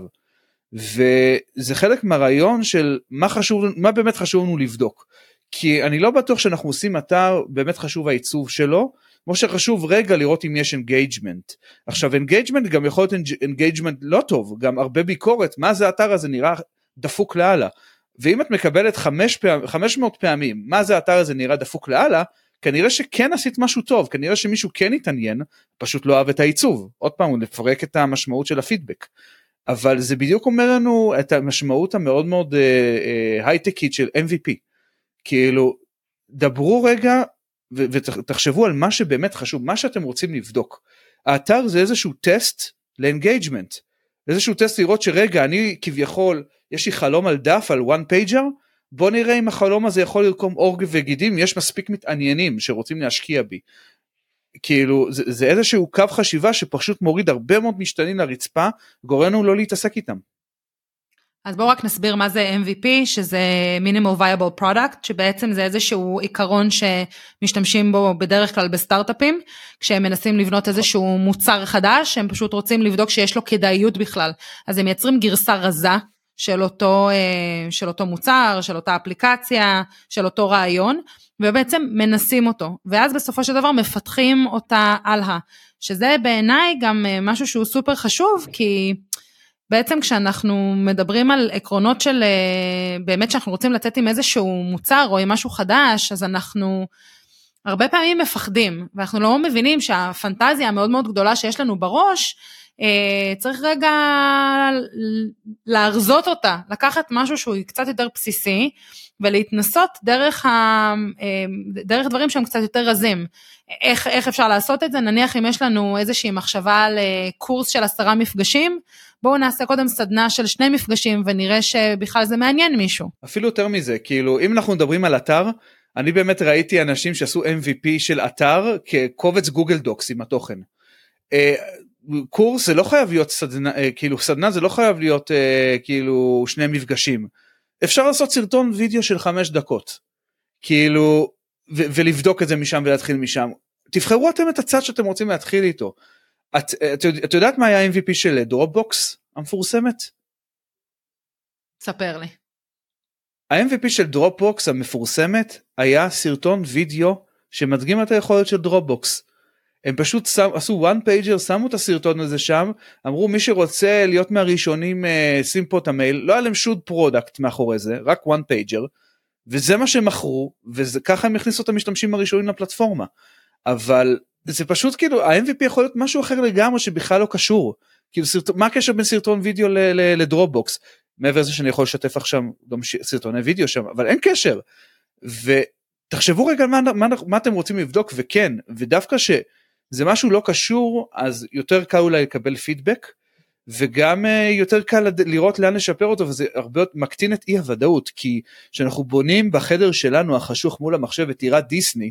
S2: וזה חלק מהרעיון של מה חשוב מה באמת חשוב לנו לבדוק כי אני לא בטוח שאנחנו עושים אתר באמת חשוב העיצוב שלו. כמו שחשוב רגע לראות אם יש engagement עכשיו engagement גם יכול להיות engagement לא טוב גם הרבה ביקורת מה זה האתר הזה נראה דפוק לאללה. ואם את מקבלת 500 פעמים מה זה האתר הזה נראה דפוק לאללה כנראה שכן עשית משהו טוב כנראה שמישהו כן התעניין פשוט לא אהב את העיצוב. עוד פעם הוא לפרק את המשמעות של הפידבק. אבל זה בדיוק אומר לנו את המשמעות המאוד מאוד הייטקית uh, uh, של MVP כאילו דברו רגע ותחשבו על מה שבאמת חשוב מה שאתם רוצים לבדוק. האתר זה איזשהו טסט ל-engagement איזשהו טסט לראות שרגע אני כביכול יש לי חלום על דף על one pager בוא נראה אם החלום הזה יכול לקרום עור וגידים יש מספיק מתעניינים שרוצים להשקיע בי. כאילו זה, זה איזשהו קו חשיבה שפשוט מוריד הרבה מאוד משתנים לרצפה גורם לנו לא להתעסק איתם.
S1: אז בואו רק נסביר מה זה MVP שזה minimal viable product שבעצם זה איזשהו עיקרון שמשתמשים בו בדרך כלל בסטארט-אפים כשהם מנסים לבנות איזשהו מוצר חדש הם פשוט רוצים לבדוק שיש לו כדאיות בכלל. אז הם מייצרים גרסה רזה של אותו, אה, של אותו מוצר, של אותה אפליקציה, של אותו רעיון, ובעצם מנסים אותו, ואז בסופו של דבר מפתחים אותה הלאה, שזה בעיניי גם אה, משהו שהוא סופר חשוב, כי בעצם כשאנחנו מדברים על עקרונות של אה, באמת שאנחנו רוצים לצאת עם איזשהו מוצר או עם משהו חדש, אז אנחנו הרבה פעמים מפחדים, ואנחנו לא מבינים שהפנטזיה המאוד מאוד גדולה שיש לנו בראש, אה, צריך רגע להרזות אותה, לקחת משהו שהוא קצת יותר בסיסי ולהתנסות דרך, ה, אה, דרך דברים שהם קצת יותר רזים. איך, איך אפשר לעשות את זה? נניח אם יש לנו איזושהי מחשבה על קורס של עשרה מפגשים, בואו נעשה קודם סדנה של שני מפגשים ונראה שבכלל זה מעניין מישהו.
S2: אפילו יותר מזה, כאילו אם אנחנו מדברים על אתר, אני באמת ראיתי אנשים שעשו MVP של אתר כקובץ Google Docs עם התוכן. קורס זה לא חייב להיות סדנה אה, כאילו סדנה זה לא חייב להיות אה, כאילו שני מפגשים אפשר לעשות סרטון וידאו של חמש דקות כאילו ו- ולבדוק את זה משם ולהתחיל משם תבחרו אתם את הצד שאתם רוצים להתחיל איתו. את, את, את יודעת מה היה MVP של Dropbox המפורסמת?
S1: ספר לי.
S2: ה-MVP של Dropbox המפורסמת היה סרטון וידאו שמדגים את היכולת של Dropbox. הם פשוט שם, עשו one pager, שמו את הסרטון הזה שם, אמרו מי שרוצה להיות מהראשונים אה, שים פה את המייל, לא היה להם שום product מאחורי זה, רק one pager, וזה מה שהם מכרו, וככה הם הכניסו את המשתמשים הראשונים לפלטפורמה. אבל זה פשוט כאילו ה-MVP יכול להיות משהו אחר לגמרי שבכלל לא קשור. כאילו סרט... מה הקשר בין סרטון וידאו ל-Dropbox? מעבר לזה שאני יכול לשתף עכשיו גם סרטוני וידאו שם, אבל אין קשר. ותחשבו רגע מה, מה, מה אתם רוצים לבדוק וכן, ודווקא ש... זה משהו לא קשור אז יותר קל אולי לקבל פידבק וגם uh, יותר קל לראות לאן לשפר אותו וזה הרבה יותר מקטין את אי הוודאות כי כשאנחנו בונים בחדר שלנו החשוך מול המחשב את טירת דיסני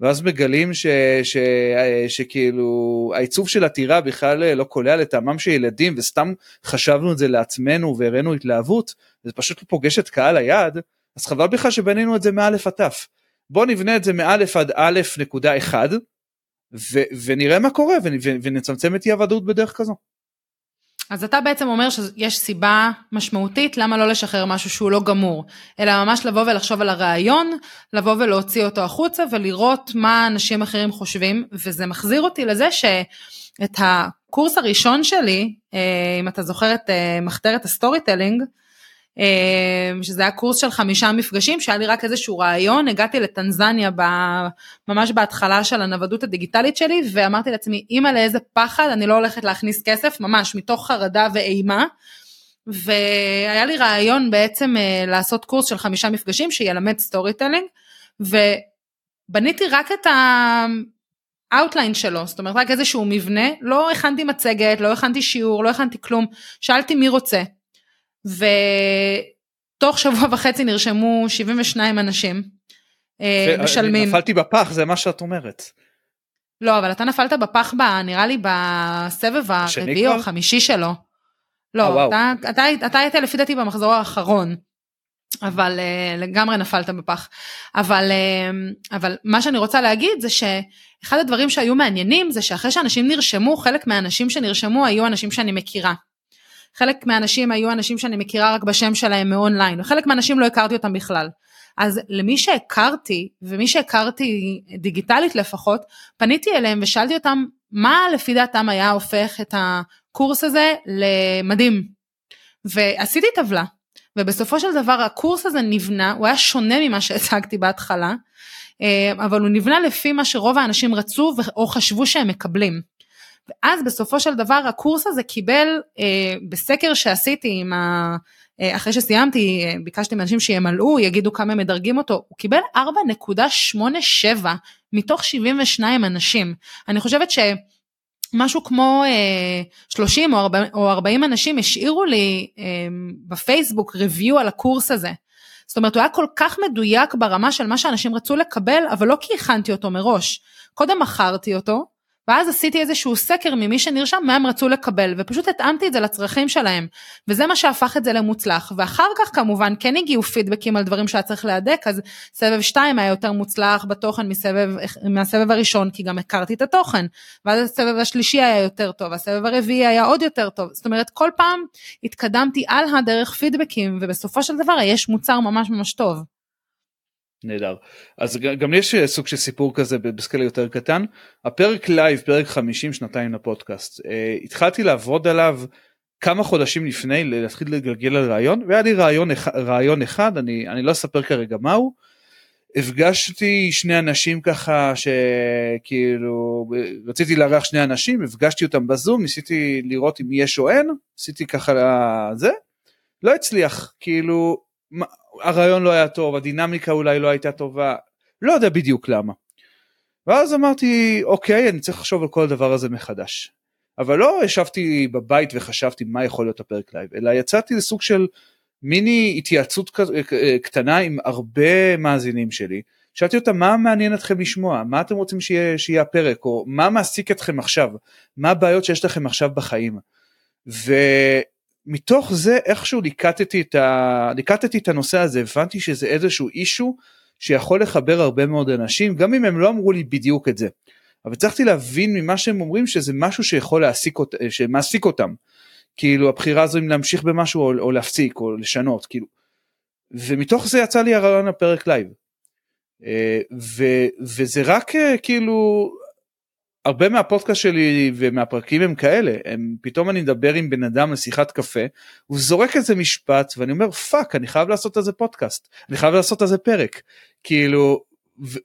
S2: ואז מגלים ש, ש, אה, שכאילו העיצוב של הטירה בכלל אה, לא קולע לטעמם של ילדים וסתם חשבנו את זה לעצמנו והראינו התלהבות זה פשוט לא פוגש את קהל היעד אז חבל בכלל שבנינו את זה מאלף עד תף. בוא נבנה את זה מאלף עד אלף נקודה אחד ונראה מה קורה ונצמצם את אי הוודאות בדרך כזו.
S1: אז אתה בעצם אומר שיש סיבה משמעותית למה לא לשחרר משהו שהוא לא גמור, אלא ממש לבוא ולחשוב על הרעיון, לבוא ולהוציא אותו החוצה ולראות מה אנשים אחרים חושבים, וזה מחזיר אותי לזה שאת הקורס הראשון שלי, אה, אם אתה זוכר את אה, מחתרת ה-storytelling, שזה היה קורס של חמישה מפגשים שהיה לי רק איזשהו רעיון הגעתי לטנזניה ב, ממש בהתחלה של הנוודות הדיגיטלית שלי ואמרתי לעצמי אימא לאיזה פחד אני לא הולכת להכניס כסף ממש מתוך חרדה ואימה והיה לי רעיון בעצם אה, לעשות קורס של חמישה מפגשים שילמד storytelling ובניתי רק את ה-outline שלו, זאת אומרת רק איזשהו מבנה, לא הכנתי מצגת, לא הכנתי שיעור, לא הכנתי כלום, שאלתי מי רוצה. ותוך שבוע וחצי נרשמו 72 אנשים אה, משלמים.
S2: נפלתי בפח, זה מה שאת אומרת.
S1: לא, אבל אתה נפלת בפח, ב, נראה לי בסבב הרביעי או החמישי שלו. לא, אה, אתה, אתה, אתה היית לפי דעתי במחזור האחרון. אבל לגמרי נפלת בפח. אבל, אבל מה שאני רוצה להגיד זה שאחד הדברים שהיו מעניינים זה שאחרי שאנשים נרשמו, חלק מהאנשים שנרשמו היו אנשים שאני מכירה. חלק מהאנשים היו אנשים שאני מכירה רק בשם שלהם מאונליין, וחלק מהאנשים לא הכרתי אותם בכלל. אז למי שהכרתי, ומי שהכרתי דיגיטלית לפחות, פניתי אליהם ושאלתי אותם מה לפי דעתם היה הופך את הקורס הזה למדהים. ועשיתי טבלה, ובסופו של דבר הקורס הזה נבנה, הוא היה שונה ממה שהצגתי בהתחלה, אה, אבל הוא נבנה לפי מה שרוב האנשים רצו או חשבו שהם מקבלים. ואז בסופו של דבר הקורס הזה קיבל אה, בסקר שעשיתי עם ה... אה, אחרי שסיימתי ביקשתי מאנשים שימלאו יגידו כמה הם מדרגים אותו הוא קיבל 4.87 מתוך 72 אנשים אני חושבת ש... משהו כמו אה, 30 או 40, או 40 אנשים השאירו לי אה, בפייסבוק ריוויו על הקורס הזה. זאת אומרת הוא היה כל כך מדויק ברמה של מה שאנשים רצו לקבל אבל לא כי הכנתי אותו מראש. קודם מכרתי אותו ואז עשיתי איזשהו סקר ממי שנרשם מה הם רצו לקבל ופשוט התאמתי את זה לצרכים שלהם. וזה מה שהפך את זה למוצלח. ואחר כך כמובן כן הגיעו פידבקים על דברים שהיה צריך להדק אז סבב 2 היה יותר מוצלח בתוכן מסבב, מהסבב הראשון כי גם הכרתי את התוכן. ואז הסבב השלישי היה יותר טוב הסבב הרביעי היה עוד יותר טוב. זאת אומרת כל פעם התקדמתי על הדרך פידבקים ובסופו של דבר יש מוצר ממש ממש טוב.
S2: נהדר. אז גם יש סוג של סיפור כזה בסקלה יותר קטן. הפרק live, פרק 50 שנתיים לפודקאסט, אה, התחלתי לעבוד עליו כמה חודשים לפני להתחיל לגלגל על רעיון, והיה לי רעיון, רעיון אחד, אני, אני לא אספר כרגע מהו. הפגשתי שני אנשים ככה שכאילו רציתי לארח שני אנשים הפגשתי אותם בזום ניסיתי לראות אם יש או אין עשיתי ככה זה לא הצליח כאילו הרעיון לא היה טוב, הדינמיקה אולי לא הייתה טובה, לא יודע בדיוק למה. ואז אמרתי, אוקיי, אני צריך לחשוב על כל הדבר הזה מחדש. אבל לא ישבתי בבית וחשבתי מה יכול להיות הפרק live, אלא יצאתי לסוג של מיני התייעצות קטנה עם הרבה מאזינים שלי. שאלתי אותם מה מעניין אתכם לשמוע, מה אתם רוצים שיהיה, שיהיה הפרק, או מה מעסיק אתכם עכשיו, מה הבעיות שיש לכם עכשיו בחיים. ו... מתוך זה איכשהו ליקטתי את, ה... ליקטתי את הנושא הזה, הבנתי שזה איזשהו אישו שיכול לחבר הרבה מאוד אנשים, גם אם הם לא אמרו לי בדיוק את זה. אבל הצלחתי להבין ממה שהם אומרים שזה משהו שיכול להעסיק, אות... שמעסיק אותם. כאילו הבחירה הזו אם להמשיך במשהו או, או להפסיק או לשנות, כאילו. ומתוך זה יצא לי הרעיון הפרק live. אה, ו, וזה רק אה, כאילו הרבה מהפודקאסט שלי ומהפרקים הם כאלה, הם פתאום אני מדבר עם בן אדם לשיחת קפה, הוא זורק איזה משפט ואני אומר fuck אני חייב לעשות איזה פודקאסט, אני חייב לעשות איזה פרק, כאילו,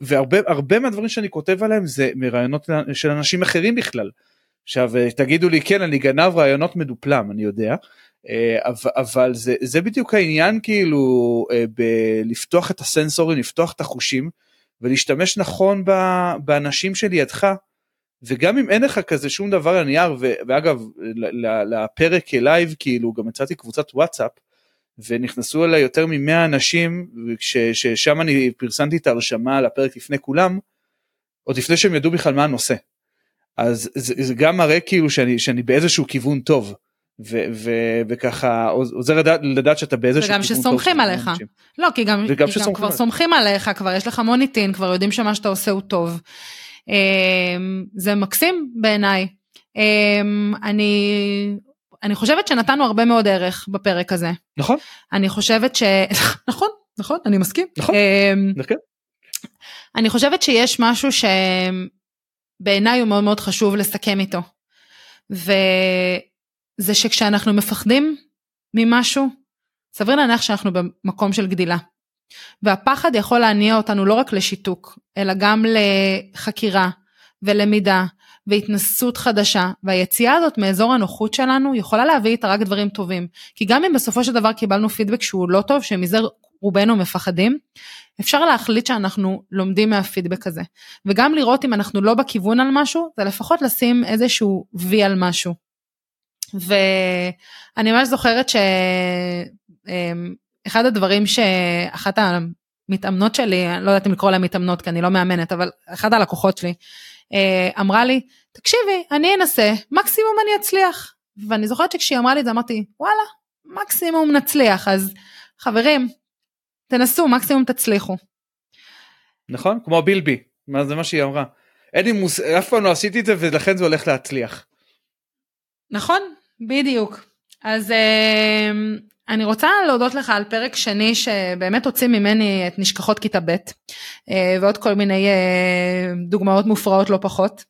S2: והרבה מהדברים שאני כותב עליהם זה מרעיונות של אנשים אחרים בכלל. עכשיו תגידו לי כן אני גנב רעיונות מדופלם אני יודע, אה, אבל זה, זה בדיוק העניין כאילו אה, בלפתוח את הסנסורים, לפתוח את החושים ולהשתמש נכון באנשים שלידך. וגם אם אין לך כזה שום דבר על הנייר ואגב לפרק לייב כאילו גם יצאתי קבוצת וואטסאפ ונכנסו אליי יותר ממאה אנשים ששם אני פרסמתי את ההרשמה על הפרק לפני כולם עוד לפני שהם ידעו בכלל מה הנושא. אז זה, זה גם מראה כאילו שאני, שאני באיזשהו כיוון טוב. ו- ו- וככה עוזר לדעת, לדעת שאתה באיזשהו
S1: כיוון טוב. וגם שסומכים עליך. לא, כי גם, כי גם כבר סומכים עליך, כבר יש לך מוניטין, כבר יודעים שמה שאתה עושה הוא טוב. אמ, זה מקסים בעיניי. אמ, אני אני חושבת שנתנו הרבה מאוד ערך בפרק הזה.
S2: נכון.
S1: אני חושבת ש... נכון, נכון, אני מסכים.
S2: נכון. נכון.
S1: אני חושבת שיש משהו שבעיניי הוא מאוד מאוד חשוב לסכם איתו. וזה שכשאנחנו מפחדים ממשהו, סביר להניח שאנחנו במקום של גדילה. והפחד יכול להניע אותנו לא רק לשיתוק, אלא גם לחקירה ולמידה והתנסות חדשה, והיציאה הזאת מאזור הנוחות שלנו יכולה להביא איתה רק דברים טובים. כי גם אם בסופו של דבר קיבלנו פידבק שהוא לא טוב, שמזה רובנו מפחדים, אפשר להחליט שאנחנו לומדים מהפידבק הזה. וגם לראות אם אנחנו לא בכיוון על משהו, זה לפחות לשים איזשהו וי על משהו. ואני ממש זוכרת שאחד הדברים שאחת המתאמנות שלי, אני לא יודעת אם לקרוא להן מתאמנות כי אני לא מאמנת, אבל אחת הלקוחות שלי אה, אמרה לי, תקשיבי, אני אנסה, מקסימום אני אצליח. ואני זוכרת שכשהיא אמרה לי את זה אמרתי, וואלה, מקסימום נצליח, אז חברים, תנסו, מקסימום תצליחו.
S2: נכון, כמו בילבי, מה זה מה שהיא אמרה. אין לי מוס... אף פעם לא עשיתי את זה ולכן זה הולך להצליח.
S1: נכון, בדיוק. אז אה, אני רוצה להודות לך על פרק שני שבאמת הוציא ממני את נשכחות כיתה ב' אה, ועוד כל מיני אה, דוגמאות מופרעות לא פחות.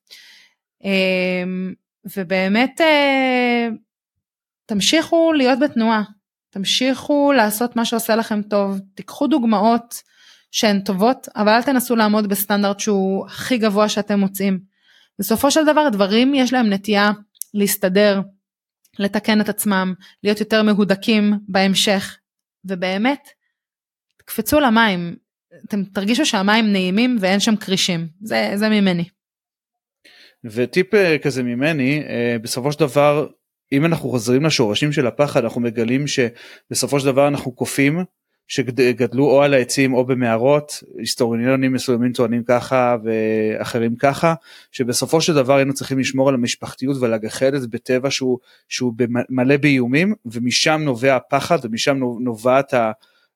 S1: ובאמת תמשיכו להיות בתנועה, תמשיכו לעשות מה שעושה לכם טוב, תיקחו דוגמאות שהן טובות, אבל אל תנסו לעמוד בסטנדרט שהוא הכי גבוה שאתם מוצאים. בסופו של דבר דברים יש להם נטייה להסתדר, לתקן את עצמם, להיות יותר מהודקים בהמשך, ובאמת, תקפצו למים, אתם תרגישו שהמים נעימים ואין שם כרישים, זה, זה ממני.
S2: וטיפ אה, כזה ממני, אה, בסופו של דבר אם אנחנו חוזרים לשורשים של הפחד אנחנו מגלים שבסופו של דבר אנחנו קופים שגדלו או על העצים או במערות, היסטוריונים מסוימים טוענים ככה ואחרים ככה, שבסופו של דבר היינו צריכים לשמור על המשפחתיות את זה בטבע שהוא, שהוא מלא באיומים ומשם נובע הפחד ומשם נובעת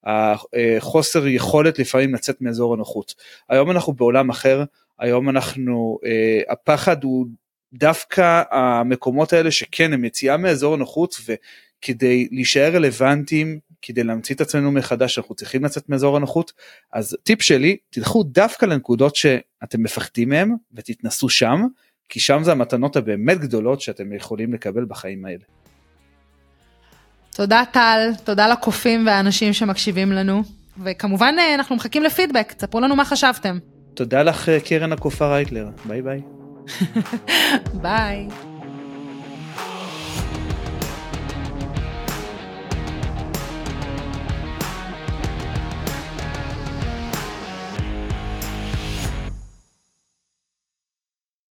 S2: החוסר יכולת לפעמים לצאת מאזור הנוחות. היום אנחנו בעולם אחר, היום אנחנו, אה, הפחד הוא דווקא המקומות האלה שכן הם יציאה מאזור הנוחות וכדי להישאר רלוונטיים כדי להמציא את עצמנו מחדש אנחנו צריכים לצאת מאזור הנוחות אז טיפ שלי תלכו דווקא לנקודות שאתם מפחדים מהם ותתנסו שם כי שם זה המתנות הבאמת גדולות שאתם יכולים לקבל בחיים האלה.
S1: תודה טל, תודה לקופים והאנשים שמקשיבים לנו וכמובן אה, אנחנו מחכים לפידבק, תספרו לנו מה חשבתם.
S2: תודה לך אה, קרן הקופה רייטלר, ביי ביי.
S1: Bye.